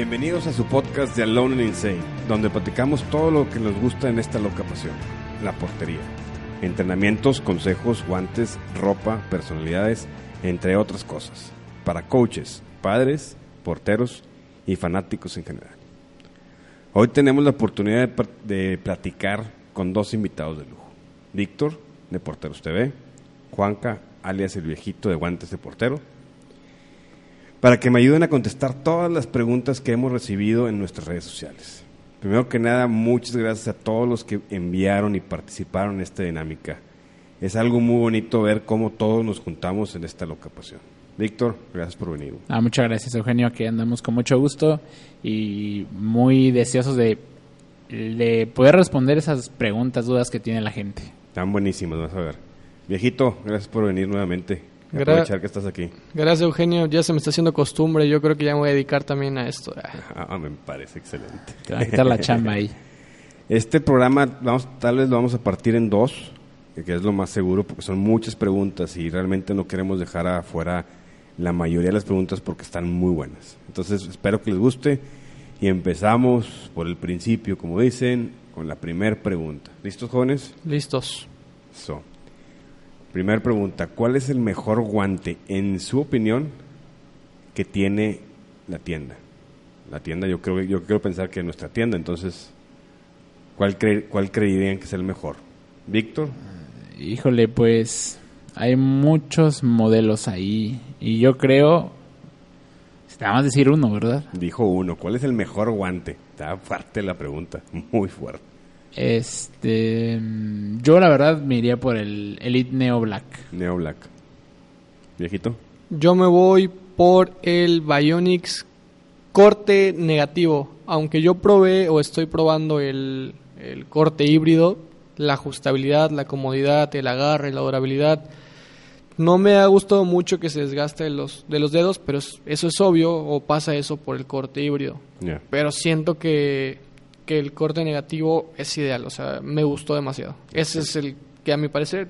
Bienvenidos a su podcast de Alone and Insane, donde platicamos todo lo que nos gusta en esta loca pasión, la portería. Entrenamientos, consejos, guantes, ropa, personalidades, entre otras cosas. Para coaches, padres, porteros y fanáticos en general. Hoy tenemos la oportunidad de, platicar con dos invitados de lujo. Víctor, de Porteros TV, Juanca, alias el viejito de guantes de portero, para que me ayuden a contestar todas las preguntas que hemos recibido en nuestras redes sociales. Primero que nada, muchas gracias a todos los que enviaron y participaron en esta dinámica. Es algo muy bonito ver cómo todos nos juntamos en esta loca pasión. Víctor, gracias por venir. Ah, muchas gracias, Eugenio. Aquí andamos con mucho gusto y muy deseosos de, de poder responder esas preguntas, dudas que tiene la gente. Están buenísimas, vas a ver. Viejito, gracias por venir nuevamente. Gra- Aprovechar que estás aquí. Gracias, Eugenio. Ya se me está haciendo costumbre. Yo creo que ya me voy a dedicar también a esto. Ah, me parece excelente. Te va a quitar la chamba ahí. Este programa vamos, tal vez lo vamos a partir en dos, que es lo más seguro, porque son muchas preguntas y realmente no queremos dejar afuera la mayoría de las preguntas porque están muy buenas. Entonces espero que les guste y empezamos por el principio, como dicen, con la primera pregunta. ¿Listos, jóvenes? Listos. So. Primer pregunta, ¿cuál es el mejor guante, en su opinión, que tiene la tienda? La tienda, yo creo, yo quiero pensar que nuestra tienda, entonces, ¿cuál, cre- cuál creerían que es el mejor? ¿Víctor? Híjole, pues hay muchos modelos ahí y yo creo, te vamos a decir uno, ¿verdad? Dijo uno, ¿cuál es el mejor guante? Está fuerte la pregunta, muy fuerte. Este, yo la verdad me iría por el Elite Neo Black. Neo Black. ¿Viejito? Yo me voy por el Bionics corte negativo. Aunque yo probé o estoy probando el, el corte híbrido, la ajustabilidad, la comodidad, el agarre, la durabilidad. No me ha gustado mucho que se desgaste de los, de los dedos, pero es- eso es obvio o pasa eso por el corte híbrido. Pero siento que, que el corte negativo es ideal, o sea, me gustó demasiado. Ese es el que a mi parecer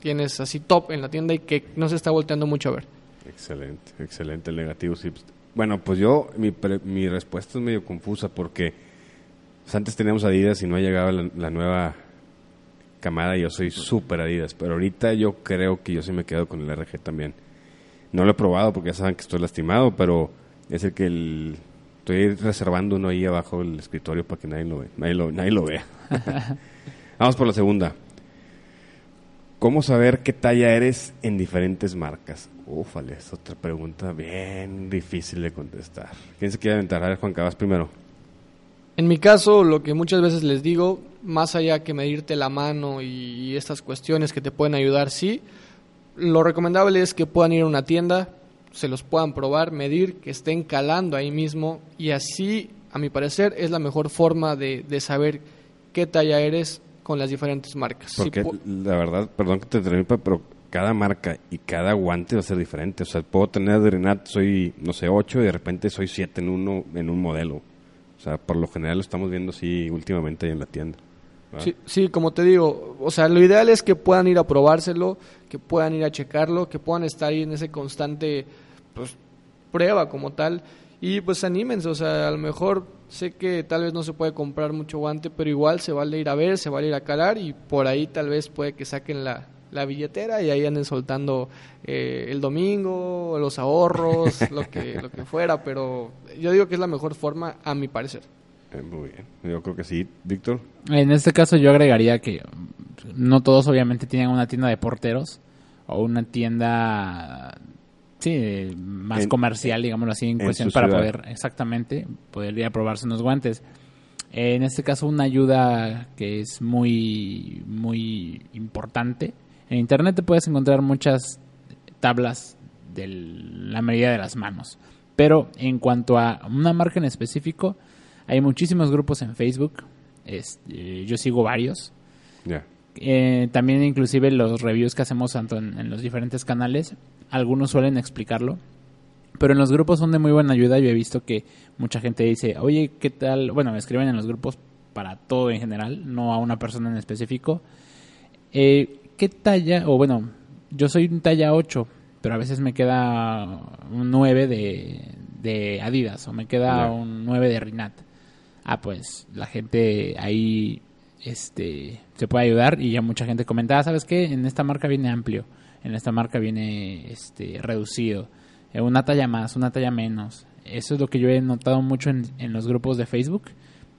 tienes así top en la tienda y que no se está volteando mucho a ver. Excelente, excelente el negativo. sí. Bueno, pues yo, mi, pre- mi respuesta es medio confusa porque pues, antes teníamos Adidas y no ha llegado la, la nueva camada y yo soy súper Adidas, pero ahorita yo creo que yo sí me quedo con el RG también. No lo he probado porque ya saben que estoy lastimado, pero es el que el- estoy reservando uno ahí abajo del escritorio para que nadie lo, ve, nadie lo, nadie lo vea. Vamos por la segunda. ¿Cómo saber qué talla eres en diferentes marcas? Ufale, es otra pregunta bien difícil de contestar. ¿Quién se quiere aventar? A ver, Juan Cabas primero. En mi caso, lo que muchas veces les digo, más allá que medirte la mano y, y estas cuestiones que te pueden ayudar, sí, lo recomendable es que puedan ir a una tienda, se los puedan probar, medir, que estén calando ahí mismo y así, a mi parecer, es la mejor forma de, de saber qué talla eres con las diferentes marcas. Porque la verdad, perdón que te interrumpa, pero cada marca y cada guante va a ser diferente. O sea, puedo tener de Renat, soy, no sé, 8 y de repente soy 7 en, uno, en un modelo. O sea, por lo general lo estamos viendo así últimamente ahí en la tienda. Sí, sí, como te digo, o sea, lo ideal es que puedan ir a probárselo, que puedan ir a checarlo, que puedan estar ahí en ese constante pues, prueba como tal. Y pues anímense, o sea, a lo mejor sé que tal vez no se puede comprar mucho guante, pero igual se vale ir a ver, se vale ir a calar y por ahí tal vez puede que saquen la, la billetera y ahí anden soltando eh, el domingo, los ahorros, lo que, lo que fuera, pero yo digo que es la mejor forma a mi parecer. Eh, muy bien. Yo creo que sí. Víctor. En este caso yo agregaría que no todos obviamente tienen una tienda de porteros o una tienda sí más En- comercial digámoslo así en, en cuestión para ciudad. poder exactamente poder ir a probarse unos guantes. En este caso una ayuda que es muy muy importante. En internet te puedes encontrar muchas tablas de la medida de las manos. Pero en cuanto a una marca en específico hay muchísimos grupos en Facebook. Este, yo sigo varios. Ya. Eh, también inclusive los reviews que hacemos tanto en, en los diferentes canales, algunos suelen explicarlo, pero en los grupos son de muy buena ayuda. Yo he visto que mucha gente dice, oye, ¿qué tal? Bueno, me escriben en los grupos para todo en general, no a una persona en específico. Eh, ¿Qué talla? O bueno, yo soy un talla 8, pero a veces me queda un 9 de, de Adidas o me queda un 9 de Rinat. Ah, pues la gente ahí este se puede ayudar y ya mucha gente comenta, "Ah, ¿sabes qué? En esta marca viene amplio, en esta marca viene este reducido, eh, una talla más, una talla menos. Eso es lo que yo he notado mucho en, en los grupos de Facebook,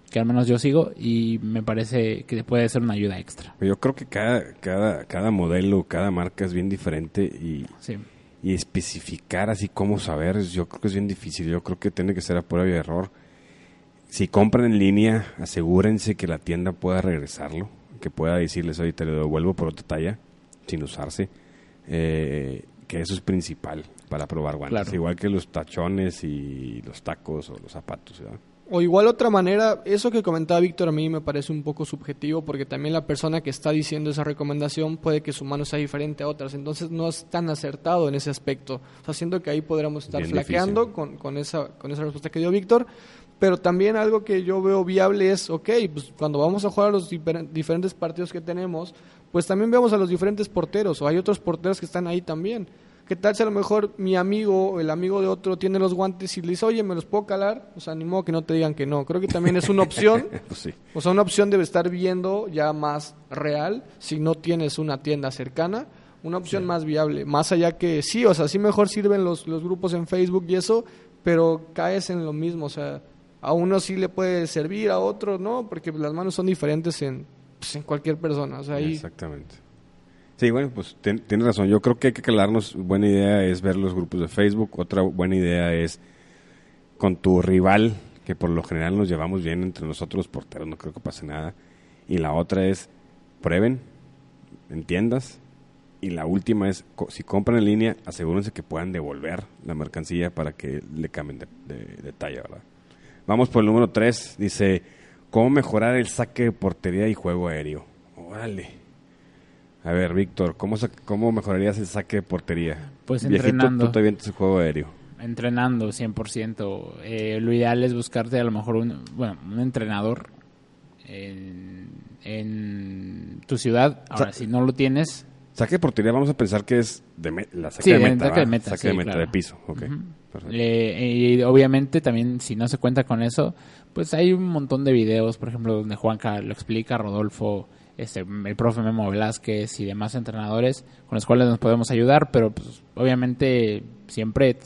que al menos yo sigo y me parece que puede ser una ayuda extra. Yo creo que cada, cada, cada modelo, cada marca es bien diferente y, Sí. y especificar así cómo saber, yo creo que es bien difícil. Yo creo que tiene que ser a prueba y error. Si compran en línea, asegúrense que la tienda pueda regresarlo, que pueda decirles, oye, te lo devuelvo por otra talla, sin usarse. Eh, que eso es principal para probar guantes. Claro. Igual que los tachones y los tacos o los zapatos. ¿verdad? O igual otra manera, eso que comentaba Víctor a mí me parece un poco subjetivo porque también la persona que está diciendo esa recomendación puede que su mano sea diferente a otras, entonces no es tan acertado en ese aspecto. O sea, siento que ahí podríamos estar Bien flaqueando difícil. con, con, esa, con esa respuesta que dio Víctor, pero también algo que yo veo viable es, ok, pues cuando vamos a jugar a los difer- diferentes partidos que tenemos, pues también veamos a los diferentes porteros o hay otros porteros que están ahí también. ¿Qué tal si a lo mejor mi amigo o el amigo de otro tiene los guantes y le dice, oye, ¿me los puedo calar? O sea, ni modo que no te digan que no. Creo que también es una opción. Pues sí. O sea, una opción debe estar viendo ya más real si no tienes una tienda cercana. Una opción más viable. Más allá que sí, o sea, sí mejor sirven los, los grupos en Facebook y eso, pero caes en lo mismo. O sea, a uno sí le puede servir, a otro no, porque las manos son diferentes en, pues, en cualquier persona. Exactamente. Sí, bueno, pues tien- tienes razón. Yo creo que hay que calarnos. Buena idea es ver los grupos de Facebook. Otra buena idea es con tu rival, que por lo general nos llevamos bien entre nosotros porteros, no creo que pase nada. Y la otra es prueben en tiendas. Y la última es, si compran en línea, asegúrense que puedan devolver la mercancía para que le cambien de- de talla, ¿verdad? Vamos por el número 3. Dice, ¿cómo mejorar el saque de portería y juego aéreo? Órale. A ver, Víctor, ¿cómo, ¿cómo mejorarías el saque de portería? Pues Viejito, entrenando. tú te el juego aéreo. entrenando 100%. Eh, lo ideal es buscarte a lo mejor un, bueno, un entrenador en, en tu ciudad. Ahora, Sa- si no lo tienes, Saque de portería, vamos a pensar que es de la saque Sí, de meta. saque de meta, Saque sí, de meta claro. de piso, ok. Y obviamente también si no se cuenta con eso, pues hay un montón de videos, por ejemplo, donde Juanca lo explica, Rodolfo, este, el profe Memo Velázquez y demás entrenadores con los cuales nos podemos ayudar, pero pues obviamente siempre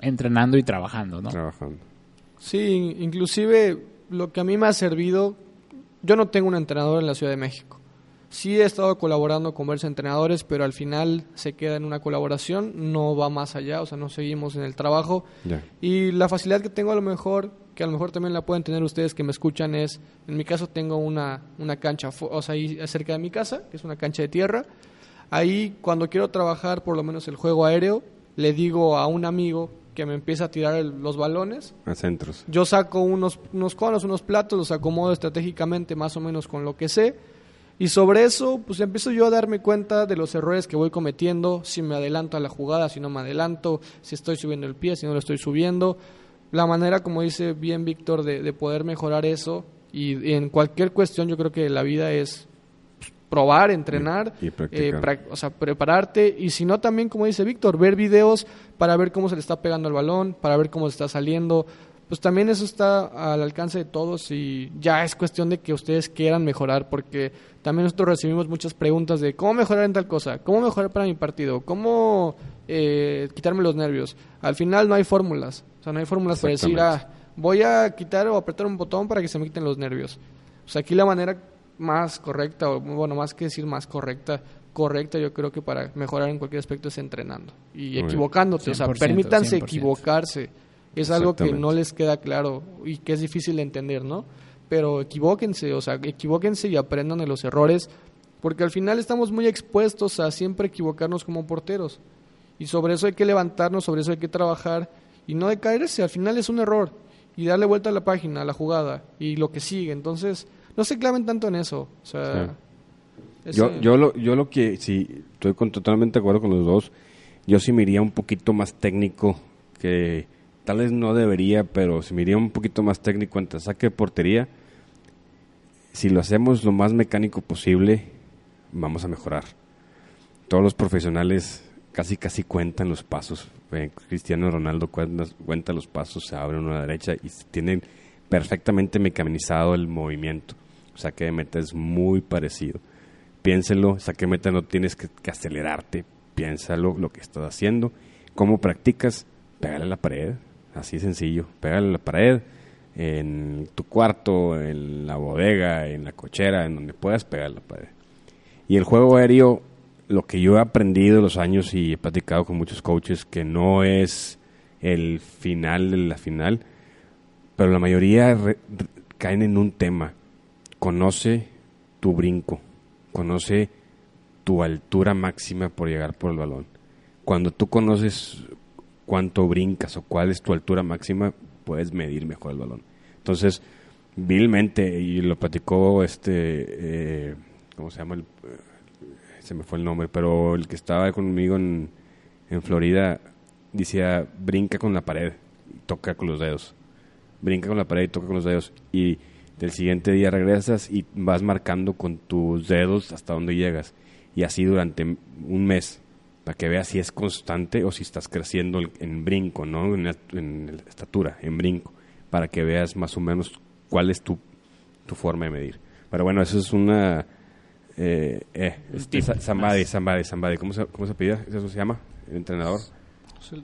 entrenando y trabajando, ¿no? Trabajando. Sí, inclusive lo que a mí me ha servido, yo no tengo un entrenador en la Ciudad de México. Sí he estado colaborando con varios entrenadores, pero al final se queda en una colaboración, no va más allá, o sea, no seguimos en el trabajo. Y la facilidad que tengo a lo mejor, que a lo mejor también la pueden tener ustedes que me escuchan, es, en mi caso tengo una, una cancha, o sea, ahí cerca de mi casa, que es una cancha de tierra. Ahí cuando quiero trabajar por lo menos el juego aéreo, le digo a un amigo que me empieza a tirar el- los balones A centros. yo saco unos, unos conos, unos platos, los acomodo estratégicamente más o menos con lo que sé. Y sobre eso, pues empiezo yo a darme cuenta de los errores que voy cometiendo, si me adelanto a la jugada, si no me adelanto, si estoy subiendo el pie, si no lo estoy subiendo. La manera, como dice bien Víctor, de, de poder mejorar eso. Y, y en cualquier cuestión yo creo que la vida es pues, probar, entrenar, Y- y eh, o sea, prepararte y si no también, como dice Víctor, ver videos para ver cómo se le está pegando el balón, para ver cómo se está saliendo. Pues también eso está al alcance de todos y ya es cuestión de que ustedes quieran mejorar porque también nosotros recibimos muchas preguntas de cómo mejorar en tal cosa, cómo mejorar para mi partido, cómo eh, quitarme los nervios. Al final no hay fórmulas, o sea, no hay fórmulas para decir, ah, voy a quitar o apretar un botón para que se me quiten los nervios. O sea, aquí la manera más correcta, o bueno, más que decir más correcta, correcta yo creo que para mejorar en cualquier aspecto es entrenando y equivocándote. O sea, 100%, permítanse 100%. equivocarse. Es algo que no les queda claro y que es difícil de entender, ¿no? Pero equivóquense, o sea, equivóquense y aprendan de los errores, porque al final estamos muy expuestos a siempre equivocarnos como porteros. Y sobre eso hay que levantarnos, sobre eso hay que trabajar y no decaerse. Al final es un error y darle vuelta a la página, a la jugada y lo que sigue. Entonces, no se claven tanto en eso. O sea, ese- Yo, yo, lo, yo lo que, sí, estoy con- totalmente de acuerdo con los dos. Yo sí me iría un poquito más técnico, que tal vez no debería, pero si me iría un poquito más técnico entre saque de portería, si lo hacemos lo más mecánico posible, vamos a mejorar. Todos los profesionales casi casi cuentan los pasos. Eh, Cristiano Ronaldo cuenta, los pasos, se abre uno a la derecha y tienen perfectamente mecanizado el movimiento. O sea que de meta es muy parecido. Piénselo, saque de meta no tienes que, que acelerarte, piénsalo lo que estás haciendo. ¿Cómo practicas? Pégale a la pared, así sencillo. Pégale la pared, en tu cuarto, en la bodega, en la cochera, en donde puedas pegar la pared. Y el juego aéreo, lo que yo he aprendido los años y he platicado con muchos coaches, que no es el final de la final, pero la mayoría caen en un tema. Conoce tu brinco, conoce tu altura máxima por llegar por el balón. Cuando tú conoces cuánto brincas o cuál es tu altura máxima, puedes medir mejor el balón. Entonces, vilmente, y lo platicó este, eh, ¿cómo se llama? Eh, se me fue el nombre, pero el que estaba conmigo en, en Florida decía, brinca con la pared y toca con los dedos. Brinca con la pared y toca con los dedos. Y del siguiente día regresas y vas marcando con tus dedos hasta donde llegas. Y así durante un mes, para que veas si es constante o si estás creciendo en- brinco, ¿no? En, estatura, en brinco, para que veas más o menos cuál es tu, tu forma de medir. Pero bueno, eso es una... Eh, eh, este, más. Zambadi, Zambadi. ¿Cómo se, cómo se pide? ¿Eso se llama? ¿El entrenador?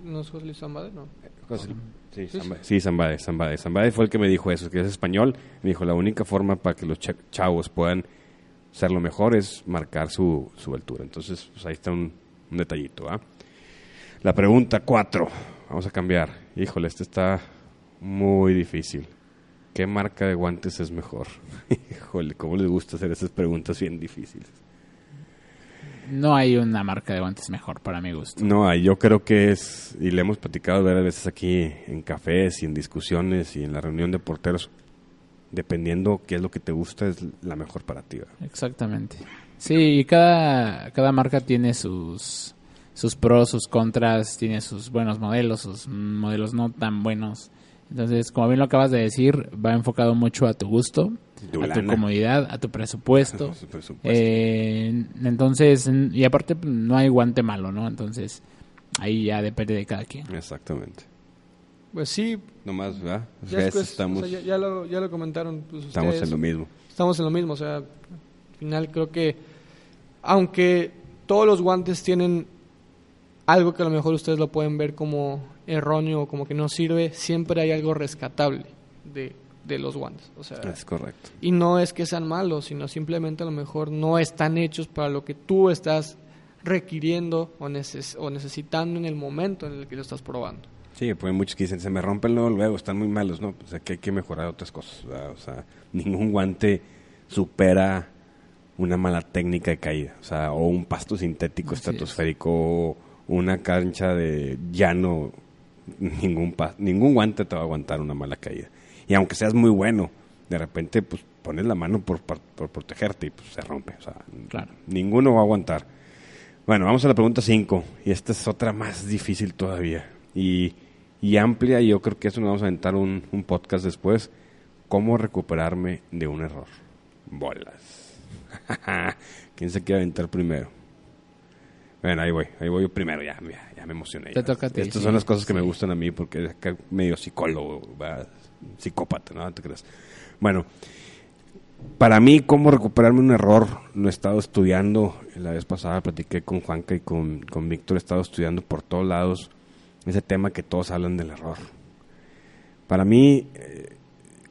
¿No es José Luis Zambada? No. ¿Cómo se- Sí, Zambade, sí, Zambade, Zambade. Zambade fue el que me dijo eso, que es español. Me dijo, la única forma para que los cha- chavos puedan ser lo mejor es marcar su, su altura. Entonces, pues ahí está un, un detallito. ¿ah? La pregunta cuatro. Vamos a cambiar. Híjole, este está muy difícil. ¿Qué marca de guantes es mejor? Híjole, ¿cómo les gusta hacer esas preguntas bien difíciles? No hay una marca de guantes mejor para mi gusto. No, hay, yo creo que es, y le hemos platicado varias veces aquí en cafés y en discusiones y en la reunión de porteros, dependiendo qué es lo que te gusta, es la mejor para ti. ¿verdad? Exactamente. Sí, y cada, cada marca tiene sus, sus pros, sus contras, tiene sus buenos modelos, sus modelos no tan buenos. Entonces, como bien lo acabas de decir, va enfocado mucho a tu gusto, Tu a tu comodidad, a tu presupuesto. Su presupuesto. Eh, entonces, y aparte no hay guante malo, ¿no? Entonces, ahí ya depende de cada quien. Exactamente. Pues sí, Nomás, ¿verdad? Ya, estamos, o sea, ya, ya lo, ya lo comentaron pues, estamos ustedes. en lo mismo. Estamos en lo mismo, o sea, al final creo que aunque todos los guantes tienen algo que a lo mejor ustedes lo pueden ver como erróneo o como que no sirve, siempre hay algo rescatable de, de los guantes. O sea, Es correcto. y no es que sean malos, sino simplemente a lo mejor no están hechos para lo que tú estás requiriendo o, neces- o necesitando en el momento en el que lo estás probando. Sí, pues hay muchos que dicen, se me rompen luego, luego, están muy malos, ¿no? O sea, que hay que mejorar otras cosas, ¿verdad? O sea, ningún guante supera una mala técnica de caída, o sea, o un pasto sintético Así estratosférico, o una cancha de llano, ningún, ningún guante te va a aguantar una mala caída. Y aunque seas muy bueno, de repente, pues, pones la mano por, por, por protegerte y pues se rompe, o sea, Claro. ninguno va a aguantar. Bueno, vamos a la pregunta 5. Y esta es otra más difícil todavía. Y, y amplia, y yo creo que eso nos vamos a aventar un, un podcast después. ¿Cómo recuperarme de un error? Bolas. ¿Quién se quiere aventar primero? Bueno, ahí voy, ahí voy yo primero, ya, ya, ya me emocioné. Te ya. toca a ti, Estas sí, son las cosas que me gustan a mí porque es medio psicólogo, ¿verdad? psicópata, ¿no? ¿No te creas? Bueno, para mí, cómo recuperarme un error, lo he estado estudiando. La vez pasada platiqué con Juanca y con, con Víctor, he estado estudiando por todos lados ese tema que todos hablan del error. Para mí, eh,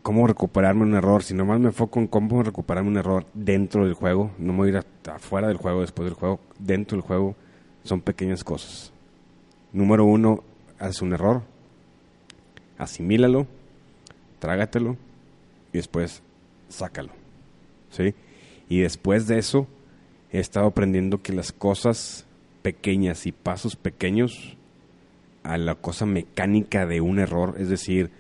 cómo recuperarme un error, si nomás me enfoco en cómo recuperarme un error dentro del juego, no me voy a ir afuera del juego, después del juego, dentro del juego, son pequeñas cosas. Número uno, haces un error, asimílalo, trágatelo y después sácalo. ¿Sí? Y después de eso, he estado aprendiendo que las cosas pequeñas y pasos pequeños a la cosa mecánica de un error, es decir,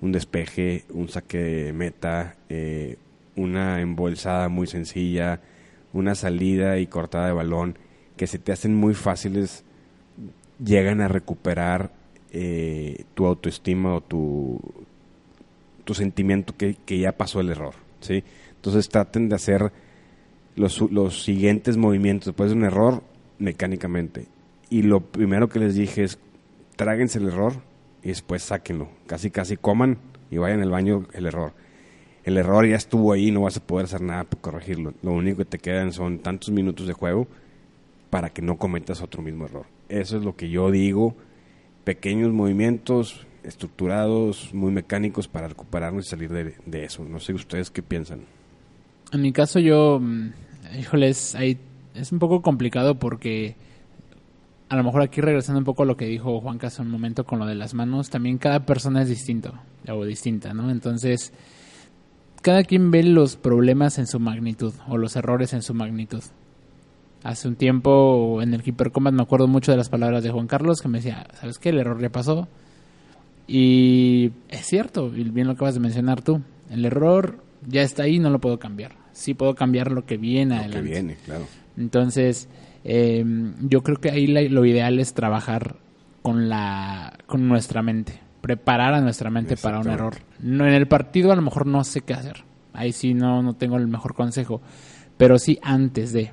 un despeje, un saque de meta, eh, una embolsada muy sencilla, una salida y cortada de balón, que se te hacen muy fáciles, llegan a recuperar eh, tu autoestima o tu, tu sentimiento que, que ya pasó el error, ¿sí? Entonces traten de hacer los, los siguientes movimientos después de un error mecánicamente Y lo primero que les dije es, tráguense el error y después sáquenlo. Casi, casi coman y vayan al baño el error. El error ya estuvo ahí, no vas a poder hacer nada para corregirlo. Lo único que te quedan son tantos minutos de juego para que no cometas otro mismo error. Eso es lo que yo digo. Pequeños movimientos estructurados, muy mecánicos para recuperarnos y salir de, de eso. No sé ustedes qué piensan. En mi caso yo, mm, híjoles, ahí es un poco complicado porque a lo mejor aquí regresando un poco a lo que dijo Juan hace un momento con lo de las manos, también cada persona es distinto o distinta, ¿no? Entonces, cada quien ve los problemas en su magnitud o los errores en su magnitud. Hace un tiempo en el Keeper Combat me acuerdo mucho de las palabras de Juan Carlos que me decía, ¿sabes qué? El error ya pasó. Y es cierto, y bien lo acabas de mencionar tú. El error ya está ahí, no lo puedo cambiar. Sí puedo cambiar lo que viene Lo adelante. que viene, claro. Entonces, eh, yo creo que ahí la- lo ideal es trabajar con la con nuestra mente, preparar a nuestra mente para un error. No en el partido a lo mejor no sé qué hacer. Ahí sí no no tengo el mejor consejo, pero sí antes de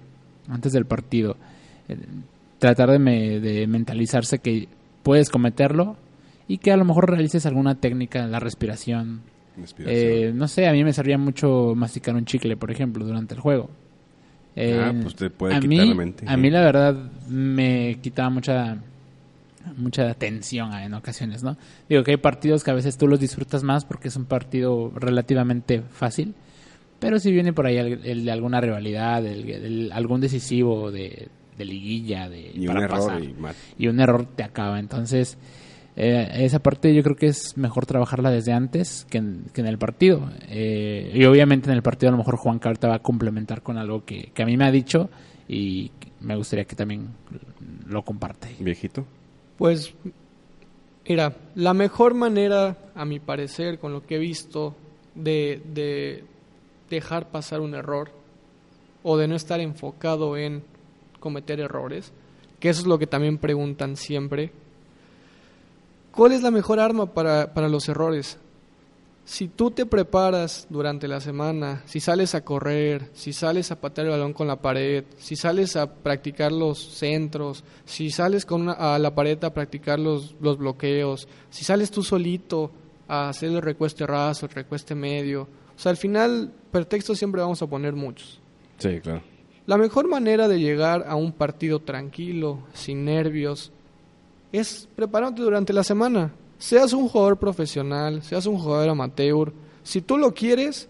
antes del partido eh, tratar de, me- de mentalizarse que puedes cometerlo y que a lo mejor realices alguna técnica, la respiración, eh, no sé, a mí me servía mucho masticar un chicle, por ejemplo, durante el juego. Ah, pues te puede a quitar mí, la mente, A mí la verdad me quitaba mucha mucha tensión en ocasiones, ¿no? Digo que hay partidos que a veces tú los disfrutas más porque es un partido relativamente fácil, pero si viene por ahí el, el de alguna rivalidad, el, el- algún decisivo de, de liguilla, de y un para error pasar y mat- y un error te acaba. Entonces, eh, esa parte yo creo que es mejor trabajarla desde antes que en, que en el partido. Eh, y obviamente en el partido a lo mejor Juan Carta va a complementar con algo que, que a mí me ha dicho y me gustaría que también lo comparte. viejito. Pues, mira, la mejor manera, a mi parecer, con lo que he visto, de, de dejar pasar un error o de no estar enfocado en cometer errores, que eso es lo que también preguntan siempre, ¿cuál es la mejor arma para, para los errores? Si tú te preparas durante la semana, si sales a correr, si sales a patear el balón con la pared, si sales a practicar los centros, si sales con una- a la pared a practicar los, los bloqueos, si sales tú solito a hacer el recueste raso, el recueste medio, o sea, al final, pretextos siempre vamos a poner muchos. Sí, claro. La mejor manera de llegar a un partido tranquilo, sin nervios, es preparándote durante la semana. Seas un jugador profesional, seas un jugador amateur, si tú lo quieres,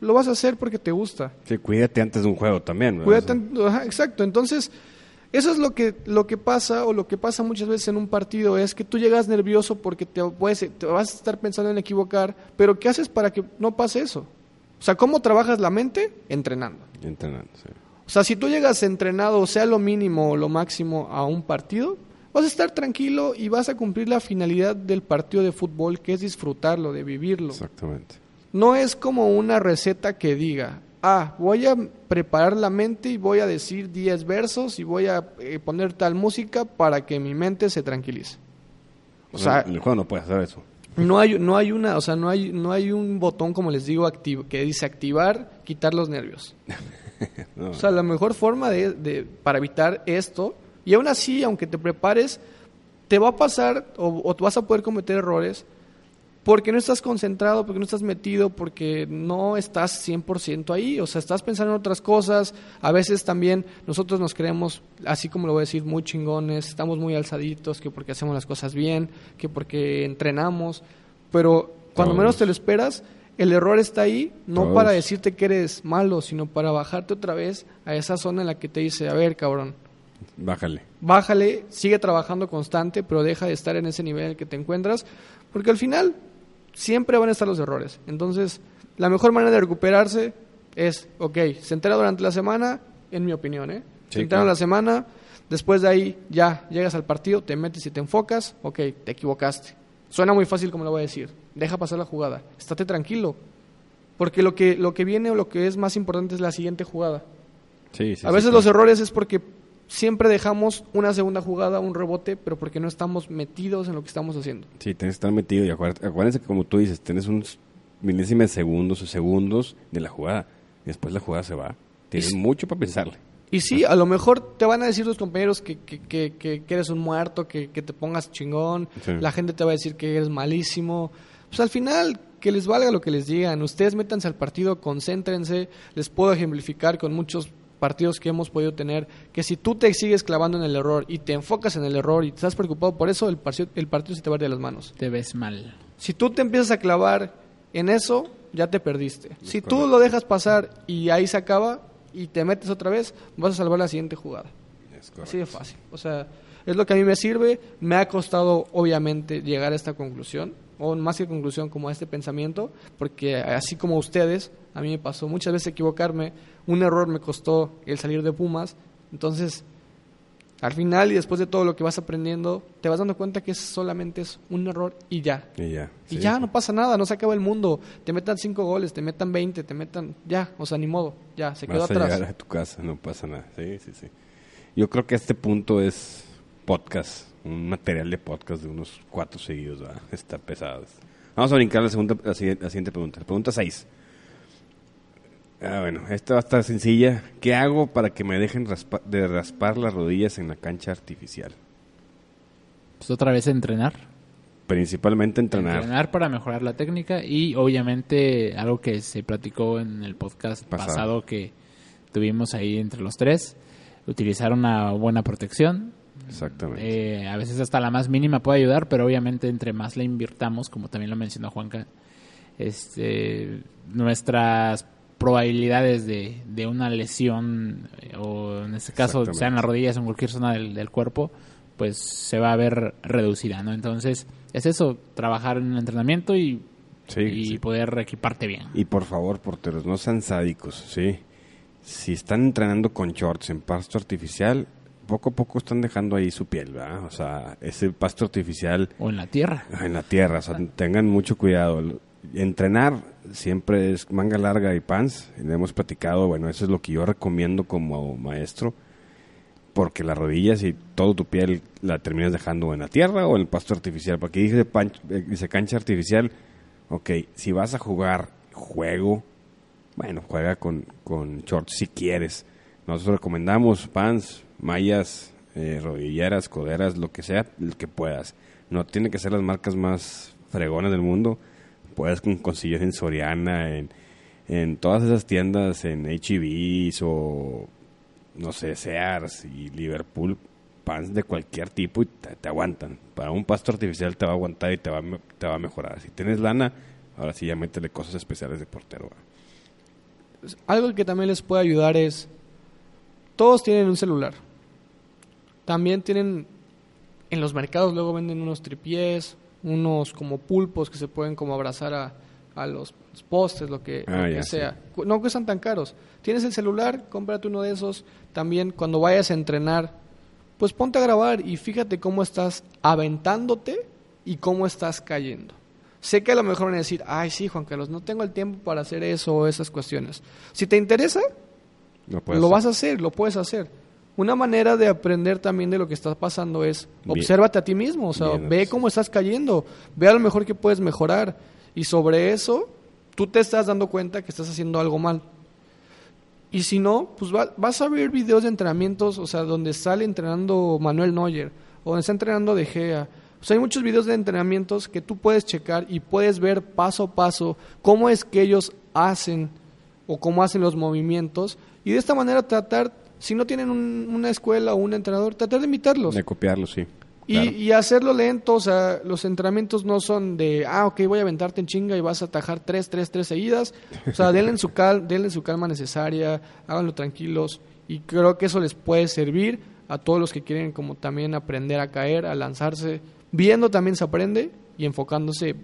lo vas a hacer porque te gusta. Sí, cuídate antes de un juego también. Cuídate, ajá, exacto. Entonces, eso es lo que, lo que pasa o lo que pasa muchas veces en un partido es que tú llegas nervioso porque te, puedes, te vas a estar pensando en equivocar, pero ¿qué haces para que no pase eso? O sea, ¿cómo trabajas la mente? Entrenando. Entrenando, sí. O sea, si tú llegas entrenado, sea lo mínimo o lo máximo a un partido, vas a estar tranquilo y vas a cumplir la finalidad del partido de fútbol, que es disfrutarlo, de vivirlo. Exactamente. No es como una receta que diga, ah, voy a preparar la mente y voy a decir 10 versos y voy a eh, poner tal música para que mi mente se tranquilice. O sea, el juego no puedes hacer eso. no hay, no hay una, o sea, no hay, no hay un botón, como les digo, activo, que dice activar, quitar los nervios. No, O sea, la mejor forma de, de- para evitar esto, y aún así, aunque te prepares, te va a pasar o, o tú vas a poder cometer errores porque no estás concentrado, porque no estás metido, porque no estás 100% ahí, o sea, estás pensando en otras cosas. A veces también nosotros nos creemos, así como lo voy a decir, muy chingones, estamos muy alzaditos, que porque hacemos las cosas bien, que porque entrenamos, pero cuando Todos. menos te lo esperas, el error está ahí, no Todos. para decirte que eres malo, sino para bajarte otra vez a esa zona en la que te dice, a ver, cabrón, Bájale. bájale, sigue trabajando constante, pero deja de estar en ese nivel en el que te encuentras, porque al final siempre van a estar los errores. Entonces, la mejor manera de recuperarse es, ok, se entera durante la semana, en mi opinión, ¿eh? Sí, se entera claro. la semana, después de ahí ya llegas al partido, te metes y te enfocas, ok, te equivocaste. Suena muy fácil como lo voy a decir, deja pasar la jugada, estate tranquilo, porque lo que, lo que viene o lo que es más importante es la siguiente jugada. Sí, sí, A sí, veces claro. los errores es porque siempre dejamos una segunda jugada, un rebote, pero porque no estamos metidos en lo que estamos haciendo. Sí, tienes que estar metido y acuérdense que como tú dices, tienes unos milésimas de segundos o segundos de la jugada. Y después la jugada se va. Tienes Y- mucho para pensarle. Y sí, a lo mejor te van a decir tus compañeros que, que, que, que- que eres un muerto, que, que te pongas chingón, Sí. la gente te va a decir que eres malísimo. Pues al final, que les valga lo que les digan. Ustedes métanse al partido, concéntrense. Les puedo ejemplificar con muchos partidos que hemos podido tener, que si tú te sigues clavando en el error y te enfocas en el error y estás preocupado por eso, el partido, el partido se te va a ir de las manos. Te ves mal. Si tú te empiezas a clavar en eso, ya te perdiste. Si tú correcto. lo dejas pasar y ahí se acaba y te metes otra vez, vas a salvar la siguiente jugada. Es. Así de fácil. O sea, es lo que a mí me sirve. Me ha costado, obviamente, llegar a esta conclusión, o más que conclusión, como a este pensamiento, porque así como ustedes, a mí me pasó muchas veces equivocarme. Un error me costó el salir de Pumas. Entonces, al final y después de todo lo que vas aprendiendo, te vas dando cuenta que es solamente es un error y ya. Y ya. Y sí. ya, no pasa nada, no se acaba el mundo. Te metan cinco goles, te metan 20, te metan... Ya, o sea, ni modo, ya, se quedó Vas a atrás. llegar a tu casa, no pasa nada. Sí, sí, sí. Yo creo que este punto es podcast, un material de podcast de unos cuatro seguidos, ¿verdad? Está pesado. Vamos a brincar la, segunda, la, siguiente, pregunta. Pregunta 6. Ah, bueno, esta va a estar sencilla. ¿Qué hago para que me dejen raspa- de raspar las rodillas en la cancha artificial? Pues otra vez entrenar. Principalmente entrenar. Entrenar para mejorar la técnica y obviamente algo que se platicó en el podcast Pasado. pasado, que tuvimos ahí entre los tres, utilizar una buena protección. Exactamente. Eh, a veces hasta la más mínima puede ayudar, pero obviamente entre más la invirtamos, como también lo mencionó Juanca, este, nuestras probabilidades de, de una lesión eh, o en este caso sea en las rodillas o en cualquier zona del, del cuerpo pues se va a ver reducida no entonces es eso trabajar en el entrenamiento y, Sí, y sí. poder equiparte bien Y por favor, porteros, no sean sádicos, ¿sí? Si están entrenando con shorts en pasto artificial, poco a poco están dejando ahí su piel, ¿verdad? O sea, ese pasto artificial o en la tierra en la tierra, o sea, tengan mucho cuidado. Entrenar siempre es manga larga y pants, le hemos platicado, bueno, eso es lo que yo recomiendo como maestro, porque las rodillas y todo tu piel la terminas dejando en la tierra o en el pasto artificial, porque dice, pan- eh, dice cancha artificial, ok, si vas a jugar juego, bueno, juega con, con shorts si quieres. Nosotros recomendamos pants, mallas, eh, rodilleras, coderas, lo que sea, el que puedas. No tiene que ser las marcas más fregonas del mundo. Puedes con- conseguir en Soriana, en, en todas esas tiendas, en HEBs o, no sé, Sears y Liverpool, pants de cualquier tipo y te, aguantan. Para un pasto artificial te va a aguantar y te va, te va a mejorar. Si tienes lana, ahora sí ya métele cosas especiales de portero. Algo que también les puede ayudar es, todos tienen un celular. También tienen, en los mercados luego venden unos tripiés, unos como pulpos que se pueden como abrazar a, a los postes, lo que, Ah, lo que sea. No cuestan tan caros. Tienes el celular, cómprate uno de esos. También cuando vayas a entrenar, pues ponte a grabar y fíjate cómo estás aventándote y cómo estás cayendo. Sé que a lo mejor van a decir, ay sí, Juan Carlos, no tengo el tiempo para hacer eso o esas cuestiones. Si te interesa, No lo vas a hacer, lo puedes hacer. Una manera de aprender también de lo que está pasando es Bien. obsérvate a ti mismo, o sea, Bien, ve cómo estás cayendo, ve a lo mejor que puedes mejorar y sobre eso tú te estás dando cuenta que estás haciendo algo mal. Y si no, pues va- vas a ver videos de entrenamientos, o sea, donde sale entrenando Manuel Neuer o donde está entrenando De Gea. O sea, hay muchos videos de entrenamientos que tú puedes checar y puedes ver paso a paso cómo es que ellos hacen o cómo hacen los movimientos y de esta manera tratar, si no tienen un- una escuela o un entrenador, tratar de imitarlos. De copiarlo, sí. Y, Claro. y hacerlo lento, o sea, los entrenamientos no son de, ah, ok, voy a aventarte en chinga y vas a atajar tres, tres, tres seguidas. O sea, denle su, cal, denle su calma necesaria, háganlo tranquilos. Y creo que eso les puede servir a todos los que quieren como también aprender a caer, a lanzarse. Viendo también se aprende y enfocándose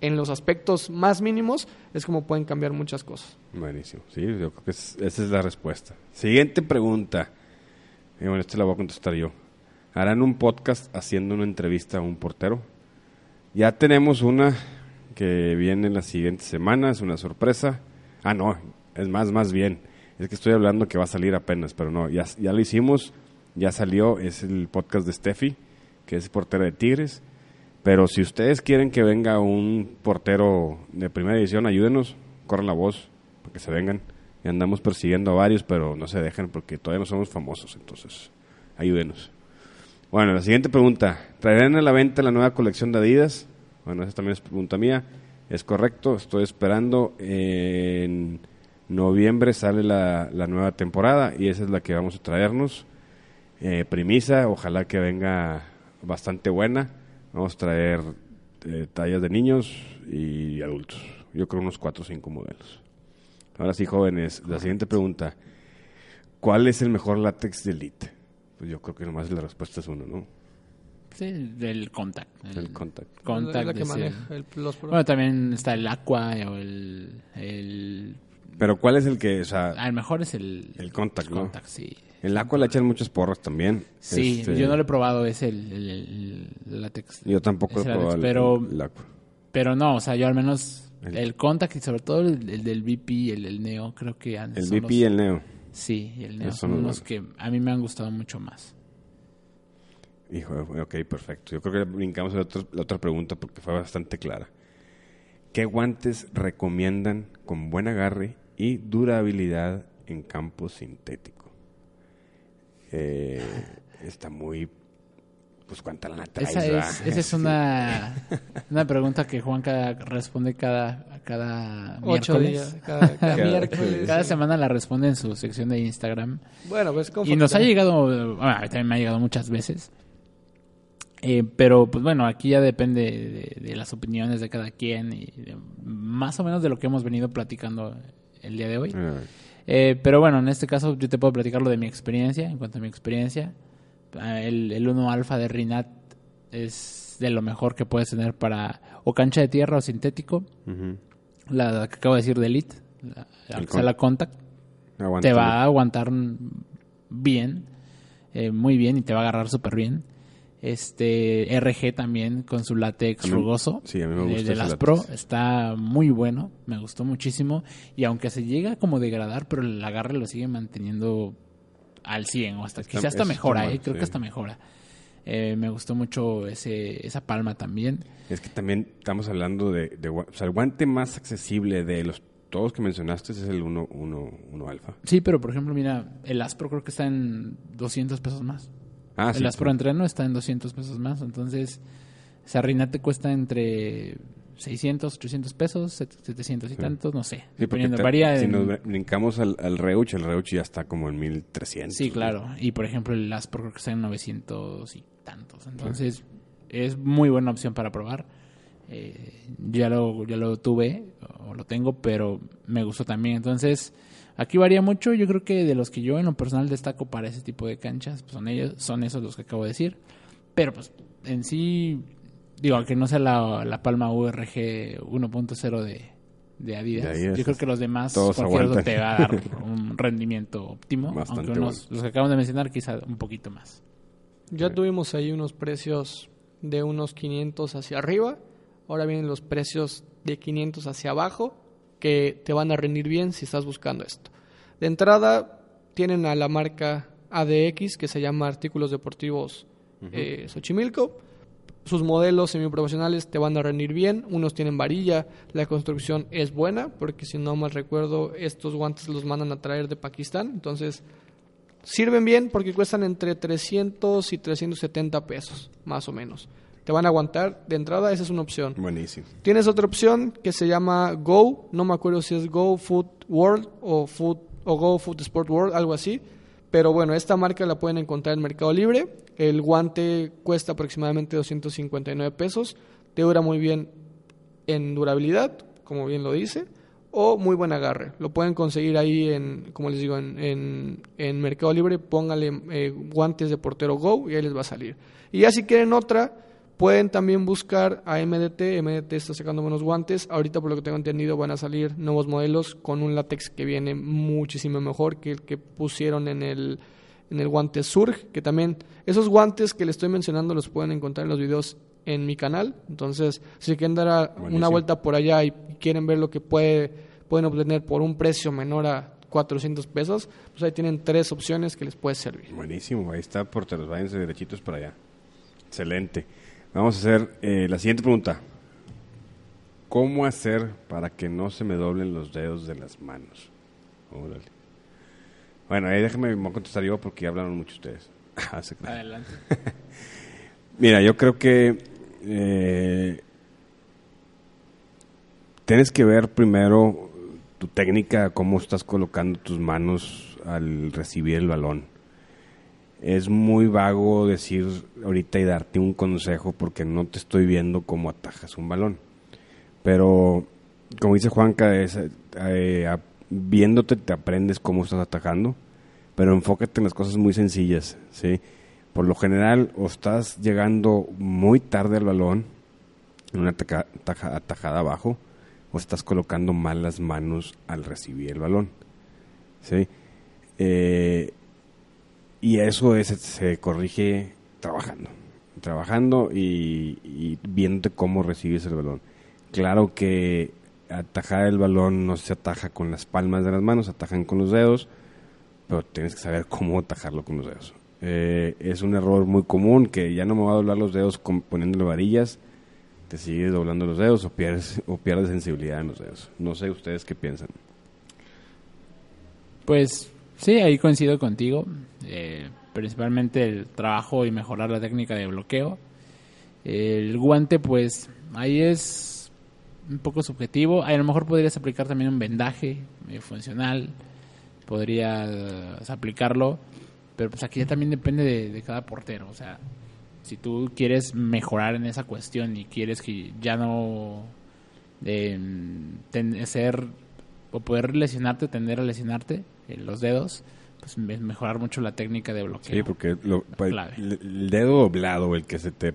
en los aspectos más mínimos es como pueden cambiar muchas cosas. Buenísimo. Sí, yo creo que es- esa es la respuesta. Siguiente pregunta. Y bueno, esta la voy a contestar yo. ¿Harán un podcast haciendo una entrevista a un portero? Ya tenemos una que viene en las siguientes semanas, una sorpresa. Ah, no, es más, más bien. Es que estoy hablando que va a salir apenas, pero no, ya, ya lo hicimos, ya salió, es el podcast de Steffi, que es portera de Tigres. Pero si ustedes quieren que venga un portero de primera edición, ayúdenos, corran la voz, para que se vengan. Y andamos persiguiendo a varios, pero no se dejan porque todavía no somos famosos, entonces ayúdenos. Bueno, la siguiente pregunta. ¿Traerán a la venta la nueva colección de Adidas? Bueno, esa también es pregunta mía. Es correcto, estoy esperando. En noviembre sale la, la nueva temporada y esa es la que vamos a traernos. Eh, premisa, ojalá que venga bastante buena. Vamos a traer eh, tallas de niños y adultos. Yo creo unos 4 o 5 modelos. Ahora sí, jóvenes, la siguiente pregunta. ¿Cuál es el mejor látex de Elite? Pues yo creo que nomás la respuesta es uno, ¿no? Sí, del contact. El contact. contact Es la que es el- maneja el- los pro- Bueno, también está el Aqua o el... el Pero ¿cuál es el que, o sea, ah, el mejor es el... el contact, el ¿no? contact, sí. El Aqua le echan muchas porras también. Sí, Este, yo no lo he probado, es el, el- el- látex. Yo tampoco he ese probado látex, pero, el Aqua. pero no, o sea, yo al menos El- contact y sobre todo el, el del VP, el, el Neo, creo que han- El VP los- y el Neo. Sí, y el Neo son unos que a mí me han gustado mucho más. Hijo, ok, perfecto. Yo creo que brincamos a la otra, la otra pregunta porque fue bastante clara. ¿Qué guantes recomiendan con buen agarre y durabilidad en campo sintético? Eh, está muy... Pues cuánta lana traes, Esa es, esa es una, una pregunta que Juan cada, responde cada, cada Ocho miércoles. días, cada, cada Cada- miércoles. Cada semana la responde en su sección de Instagram. Bueno, pues Y nos ha llegado, bueno, a mí también me ha llegado muchas veces. Eh, pero pues bueno, aquí ya depende de, de las opiniones de cada quien y de- más o menos de lo que hemos venido platicando el día de hoy. Ah, Eh, pero bueno, en este caso yo te puedo platicar lo de mi experiencia. En cuanto a mi experiencia, ah, el, el 1 alfa de Rinat es de lo mejor que puedes tener para o cancha de tierra o sintético. La que acabo de decir de Elite, la, El la Contact, te va a aguantar bien, eh, muy bien y te va a agarrar súper bien. Este RG también con su látex mí- rugoso sí, a mí me de- gusta de, ese las látex. Pro está muy bueno, me gustó muchísimo y aunque se llega como a degradar, pero el agarre lo sigue manteniendo al 100 o hasta Está- quizás hasta mejora, mal, eh, creo sí. que hasta mejora. Eh, me gustó mucho ese esa palma también. Es que también estamos hablando de, de gua- O sea, el guante más accesible de los todos que mencionaste es el 1 uno, uno alfa. Sí, pero por ejemplo, mira, el Aspro creo que está en 200 pesos más. Ah, el sí. Aspro entreno está en 200 pesos más. Entonces, esa Rinat te cuesta entre 600, 800 pesos, set- 700 y Sí. tantos, no sé. Dependiendo, te- varía si en- nos br- brincamos al, al Reuch, el Reuch ya está como en 1300. Sí, ¿no? claro. Y por ejemplo, el Aspro creo que está en 900 y tantos. Entonces, es muy buena opción para probar. Eh, ya lo ya lo tuve o lo tengo, pero me gustó también. Entonces, aquí varía mucho. Yo creo que de los que yo en lo personal destaco para ese tipo de canchas, pues son ellos, son esos los que acabo de decir. Pero pues en sí, digo, aunque no sea la, la Palma URG 1.0 de, de Adidas, De Adidas, yo creo que los demás todos cualquier otro te va a dar un rendimiento óptimo, Bastante aunque unos, bueno. los que acabamos de mencionar quizá un poquito más. Ya Sí. tuvimos ahí unos precios de unos 500 hacia arriba. Ahora vienen los precios de 500 hacia abajo que te van a rendir bien si estás buscando esto. De entrada tienen a la marca ADX que se llama Artículos Deportivos eh, Xochimilco. Sus modelos semiprofesionales te van a rendir bien. Unos tienen varilla. La construcción es buena porque si no mal recuerdo estos guantes los mandan a traer de Pakistán. Entonces Sirven bien porque cuestan entre 300 y 370 pesos, más o menos. Te van a aguantar de entrada, esa es una opción. Buenísimo. Tienes otra opción que se llama Go, no me acuerdo si es Go Food World o, Food, o Go Food Sport World, algo así. Pero bueno, esta marca la pueden encontrar en Mercado Libre. El guante cuesta aproximadamente 259 pesos. Te dura muy bien en durabilidad, como bien lo dice, o muy buen agarre. Lo pueden conseguir ahí en, como les digo, en, en, en Mercado Libre. Póngale eh, guantes de portero Go y ahí les va a salir. Y ya si quieren otra, pueden también buscar a MDT. MDT está sacando buenos guantes. Ahorita, por lo que tengo entendido, van a salir nuevos modelos con un látex que viene muchísimo mejor que el que pusieron en el en el guante Surg, que también esos guantes que les estoy mencionando los pueden encontrar en los videos en mi canal. Entonces, si quieren dar a- una vuelta por allá y quieren ver lo que puede, pueden obtener por un precio menor a 400 pesos, pues ahí tienen tres opciones que les puede servir. Buenísimo. Ahí está, porteros. Váyanse derechitos para allá. Excelente. Vamos a hacer eh, la siguiente pregunta. ¿Cómo hacer para que no se me doblen los dedos de las manos? Órale. Bueno, ahí déjame me voy a contestar yo porque ya hablaron mucho ustedes. Adelante. Mira, yo creo que eh, tienes que ver primero tu técnica, cómo estás colocando tus manos al recibir el balón. Es muy vago decir ahorita y darte un consejo porque no te estoy viendo cómo atajas un balón. Pero, como dice Juanca, es, eh, a- viéndote te aprendes cómo estás atajando, pero enfócate en las cosas muy sencillas, ¿sí? Por lo general, o estás llegando muy tarde al balón, en una ataja- atajada abajo, o estás colocando mal las manos al recibir el balón, ¿sí? Eh, y eso es, se corrige trabajando, trabajando y, y viéndote cómo recibes el balón. Claro que atajar el balón no se ataja con las palmas de las manos, atajan con los dedos, pero tienes que saber cómo atajarlo con los dedos. Eh, es un error muy común que ya no me va a doblar los dedos con- poniéndole varillas, te sigues doblando los dedos o pierdes, o pierdes sensibilidad en los dedos. No sé ustedes qué piensan. Pues sí, ahí coincido contigo. Eh, principalmente el trabajo y mejorar la técnica de bloqueo. El guante, pues ahí es un poco subjetivo. A lo mejor podrías aplicar también un vendaje eh, funcional. Podrías aplicarlo. Pero pues aquí ya también depende de, cada portero. O sea, si tú quieres mejorar en esa cuestión y quieres que ya no eh, ser o poder lesionarte, tender a lesionarte los dedos, pues me- mejorar mucho la técnica de bloqueo. Sí, porque lo- clave. el, el dedo doblado, el que se te...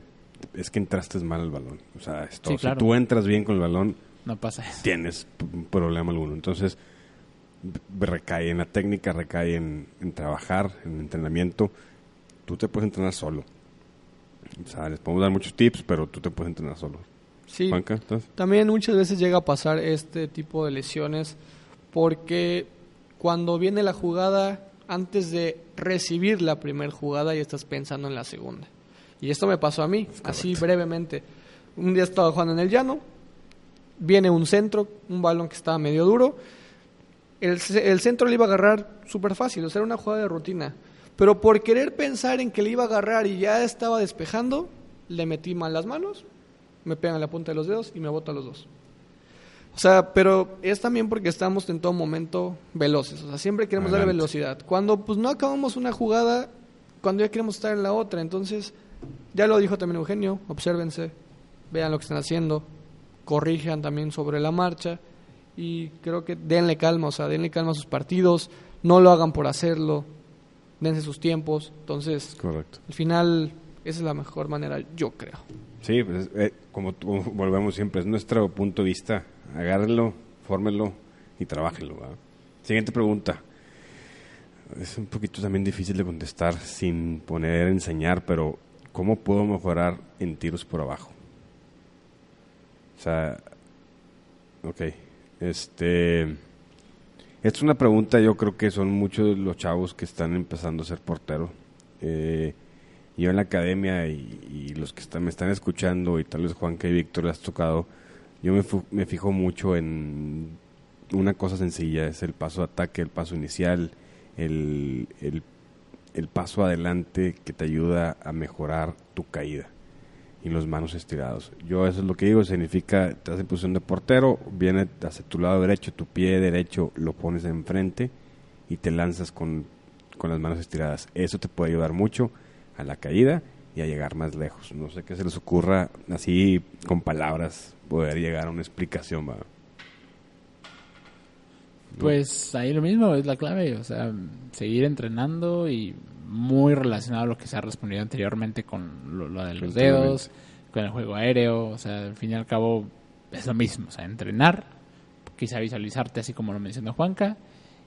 Es que entraste mal al balón. O sea, esto, Sí, claro. si tú entras bien con el balón, No pasa eso. tienes problema alguno. Entonces, recae en la técnica, recae en, en trabajar, en entrenamiento. Tú te puedes entrenar solo. O sea, les podemos dar muchos tips, pero tú te puedes entrenar solo. Sí. También muchas veces llega a pasar este tipo de lesiones porque cuando viene la jugada, antes de recibir la primera jugada, ya estás pensando en la segunda. Y esto me pasó a mí, así brevemente. Un día estaba jugando en el llano, viene un centro, un balón que estaba medio duro. El, el centro le iba a agarrar súper fácil, o sea, era una jugada de rutina. Pero por querer pensar en que le iba a agarrar y ya estaba despejando, le metí mal las manos, me pegan la punta de los dedos y me boto a los dos. O sea, pero es también porque estamos en todo momento veloces. O sea, siempre queremos Adelante. velocidad. Cuando pues no acabamos una jugada, cuando ya queremos estar en la otra. Entonces, ya lo dijo también Eugenio, obsérvense, vean lo que están haciendo, corrijan también sobre la marcha y creo que denle calma, o sea, denle calma a sus partidos, no lo hagan por hacerlo, dense sus tiempos. Entonces, Correcto. al final, esa es la mejor manera, yo creo. Sí, pues, eh, como tú- volvemos siempre, es nuestro punto de vista. Agárrenlo, fórmenlo y trabajenlo. Siguiente pregunta. Es un poquito también difícil de contestar sin poner enseñar, pero ¿cómo puedo mejorar en tiros por abajo? O sea, ok. Este. Es una pregunta, yo creo que son muchos los chavos que están empezando a ser portero. Eh, yo en la academia y, los que están, me están escuchando y tal vez Juanca y Víctor les has tocado, yo me, me fijo mucho en una cosa sencilla, es el paso de ataque, el paso inicial, el paso adelante que te ayuda a mejorar tu caída y los manos estirados. Yo eso es lo que digo, significa, estás en posición de portero, viene hacia tu lado derecho, tu pie derecho lo pones enfrente y te lanzas con, con las manos estiradas. Eso te puede ayudar mucho a la caída y a llegar más lejos. No sé qué se les ocurra así con palabras poder llegar a una explicación. ¿va? Pues ahí lo mismo, es la clave, o sea, seguir entrenando y muy relacionado a lo que se ha respondido anteriormente con lo, lo de los dedos, con el juego aéreo, o sea, al fin y al cabo es lo mismo, o sea, entrenar, quizá visualizarte así como lo mencionó Juanca